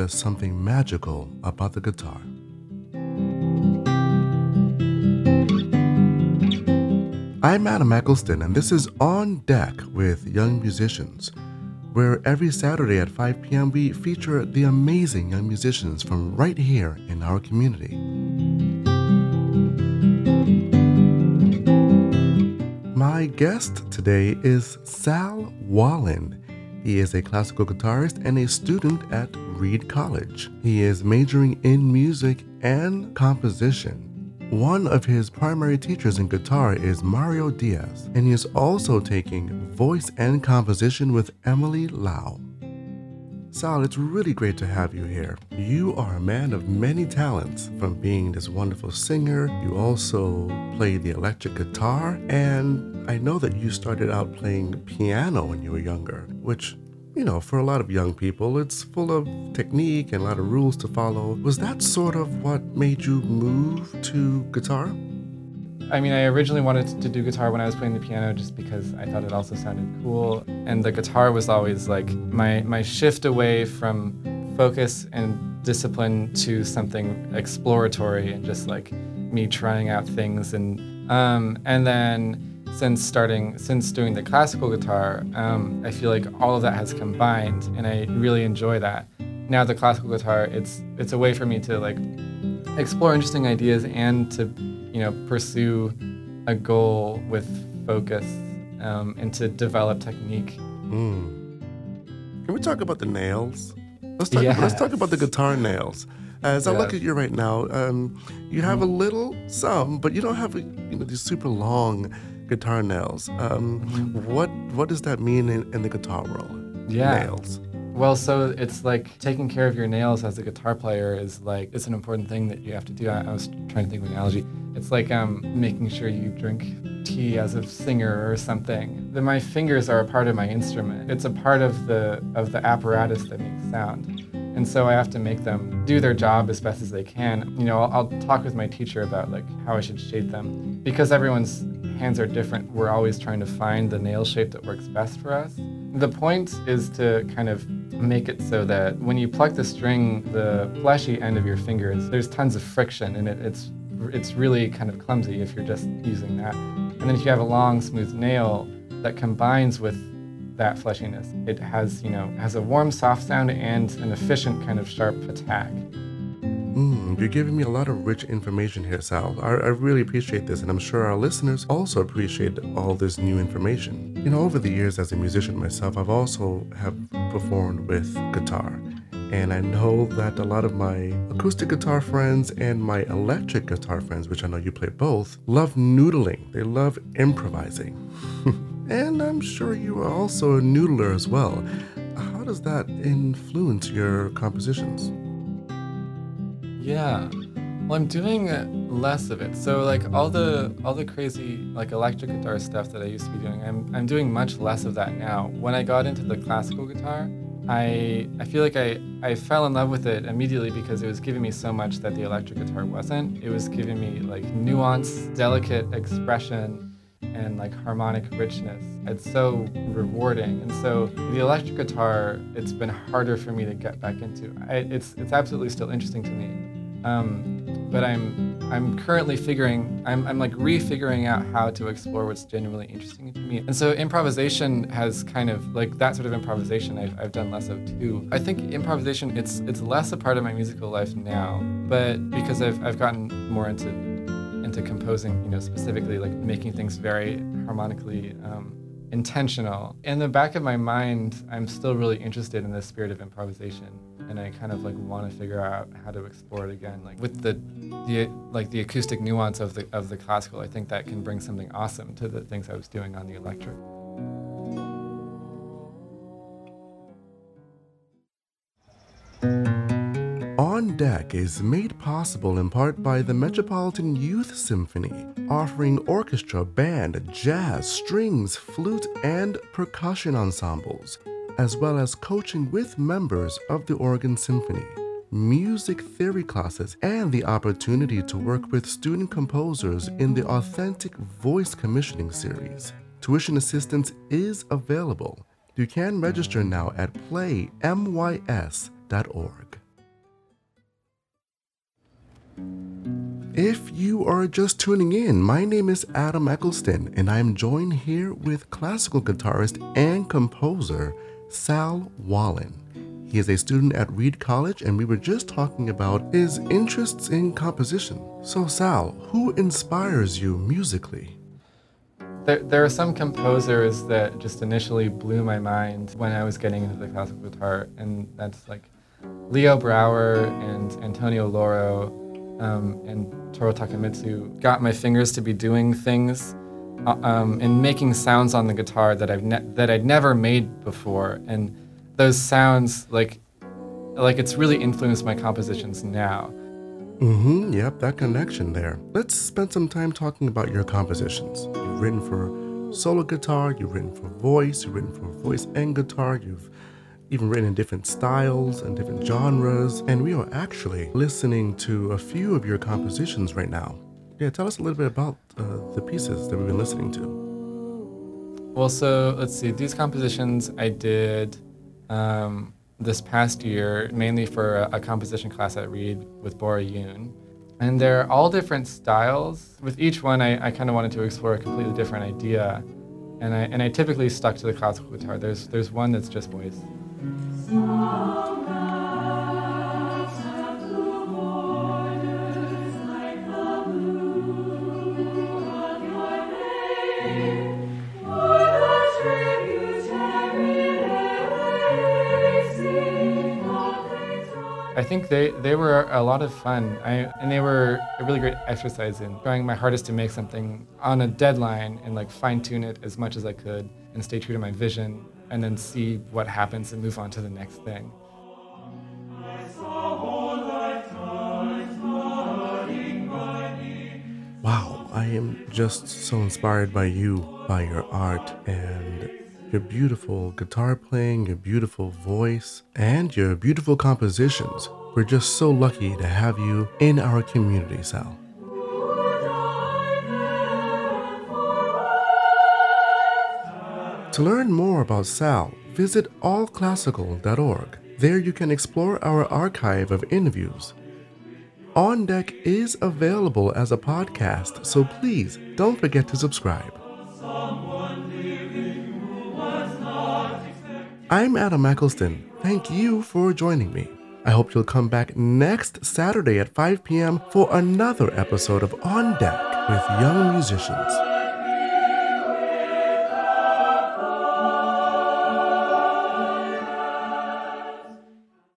just something magical about the guitar. I'm Adam Eccleston, and this is On Deck with Young Musicians, where every Saturday at 5 p.m. we feature the amazing young musicians from right here in our community. My guest today is Sal Wallin. He is a classical guitarist and a student at Reed College. He is majoring in music and composition. One of his primary teachers in guitar is Mario Diaz, and he is also taking voice and composition with Emily Lau. Sal, it's really great to have you here. You are a man of many talents, from being this wonderful singer, you also play the electric guitar, and I know that you started out playing piano when you were younger, which you know, for a lot of young people, it's full of technique and a lot of rules to follow. Was that sort of what made you move to guitar? I mean, I originally wanted to do guitar when I was playing the piano just because I thought it also sounded cool. And the guitar was always like my, my shift away from focus and discipline to something exploratory and just like me trying out things. And, um, and then since starting since doing the classical guitar um, i feel like all of that has combined and i really enjoy that now the classical guitar it's it's a way for me to like explore interesting ideas and to you know pursue a goal with focus um, and to develop technique mm. can we talk about the nails let's talk, yes. let's talk about the guitar nails as I look at you right now, um, you have a little, some, but you don't have a, you know these super long guitar nails. Um, what what does that mean in, in the guitar world? Yeah. Nails. Well, so it's like taking care of your nails as a guitar player is like it's an important thing that you have to do. I, I was trying to think of an analogy. It's like making sure you drink tea as a singer or something. That my fingers are a part of my instrument. It's a part of the of the apparatus that makes sound. And so I have to make them do their job as best as they can. You know, I'll, I'll talk with my teacher about like how I should shape them because everyone's hands are different. We're always trying to find the nail shape that works best for us. The point is to kind of make it so that when you pluck the string, the fleshy end of your fingers, there's tons of friction and it, it's it's really kind of clumsy if you're just using that. And then if you have a long, smooth nail that combines with that fleshiness, it has, you know, has a warm, soft sound and an efficient kind of sharp attack. Mm, you're giving me a lot of rich information here, Sal. I, I, really appreciate this, and I'm sure our listeners also appreciate all this new information. You know, over the years as a musician myself, I've also have performed with guitar. And I know that a lot of my acoustic guitar friends and my electric guitar friends, which I know you play both, love noodling. They love improvising. and I'm sure you are also a noodler as well. How does that influence your compositions? Yeah. Well, I'm doing less of it. So like all the all the crazy like electric guitar stuff that I used to be doing, I'm I'm doing much less of that now. When I got into the classical guitar, I I feel like I I fell in love with it immediately because it was giving me so much that the electric guitar wasn't. It was giving me like nuance, delicate expression, and like harmonic richness. It's so rewarding. And so the electric guitar, it's been harder for me to get back into. I, it's it's absolutely still interesting to me. Um, but I'm I'm currently figuring I'm, I'm like refiguring out how to explore what's genuinely interesting to me. And so improvisation has kind of like that sort of improvisation I've, I've done less of too. I think improvisation it's it's less a part of my musical life now, but because I've I've gotten more into into composing, you know, specifically like making things very harmonically um, intentional. In the back of my mind, I'm still really interested in the spirit of improvisation, and I kind of like want to figure out how to explore it again, like with the the like the acoustic nuance of the of the classical. I think that can bring something awesome to the things I was doing on the electric. Deck is made possible in part by the Metropolitan Youth Symphony, offering orchestra, band, jazz, strings, flute, and percussion ensembles, as well as coaching with members of the Oregon Symphony, music theory classes, and the opportunity to work with student composers in the Authentic Voice Commissioning Series. Tuition assistance is available. You can register now at playmys.org. If you are just tuning in, my name is Adam Eccleston, and I'm joined here with classical guitarist and composer Sal Wallin. He is a student at Reed College, and we were just talking about his interests in composition. So, Sal, who inspires you musically? There, there are some composers that just initially blew my mind when I was getting into the classical guitar, and that's like Leo Brouwer and Antonio Lauro um, and Toru Takemitsu got my fingers to be doing things uh, um, and making sounds on the guitar that I've ne- that I'd never made before, and those sounds like like it's really influenced my compositions now. Mm-hmm. Yep, that connection there. Let's spend some time talking about your compositions. You've written for solo guitar, you've written for voice, you've written for voice and guitar, you've even written in different styles and different genres. And we are actually listening to a few of your compositions right now. Yeah, tell us a little bit about uh, the pieces that we've been listening to. Well, so let's see. These compositions I did um, this past year, mainly for a, a, composition class at Reed with Bora Yoon. And they're all different styles. With each one, I, I kind of wanted to explore a completely different idea. And I, and I typically stuck to the classical guitar. There's, there's one that's just voice. I think they, they were a lot of fun. I, and they were a really great exercise in trying my hardest to make something on a deadline and like fine tune it as much as I could and stay true to my vision and then see what happens and move on to the next thing. Wow, I am just so inspired by you, by your art, and your beautiful guitar playing, your beautiful voice, and your beautiful compositions. We're just so lucky to have you in our community, Sal. To learn more about Sal, visit allclassical.org. There you can explore our archive of interviews. On Deck is available as a podcast, so please don't forget to subscribe. I'm Adam Eccleston. Thank you for joining me. I hope you'll come back next Saturday at 5 p.m. for another episode of On Deck with Young Musicians.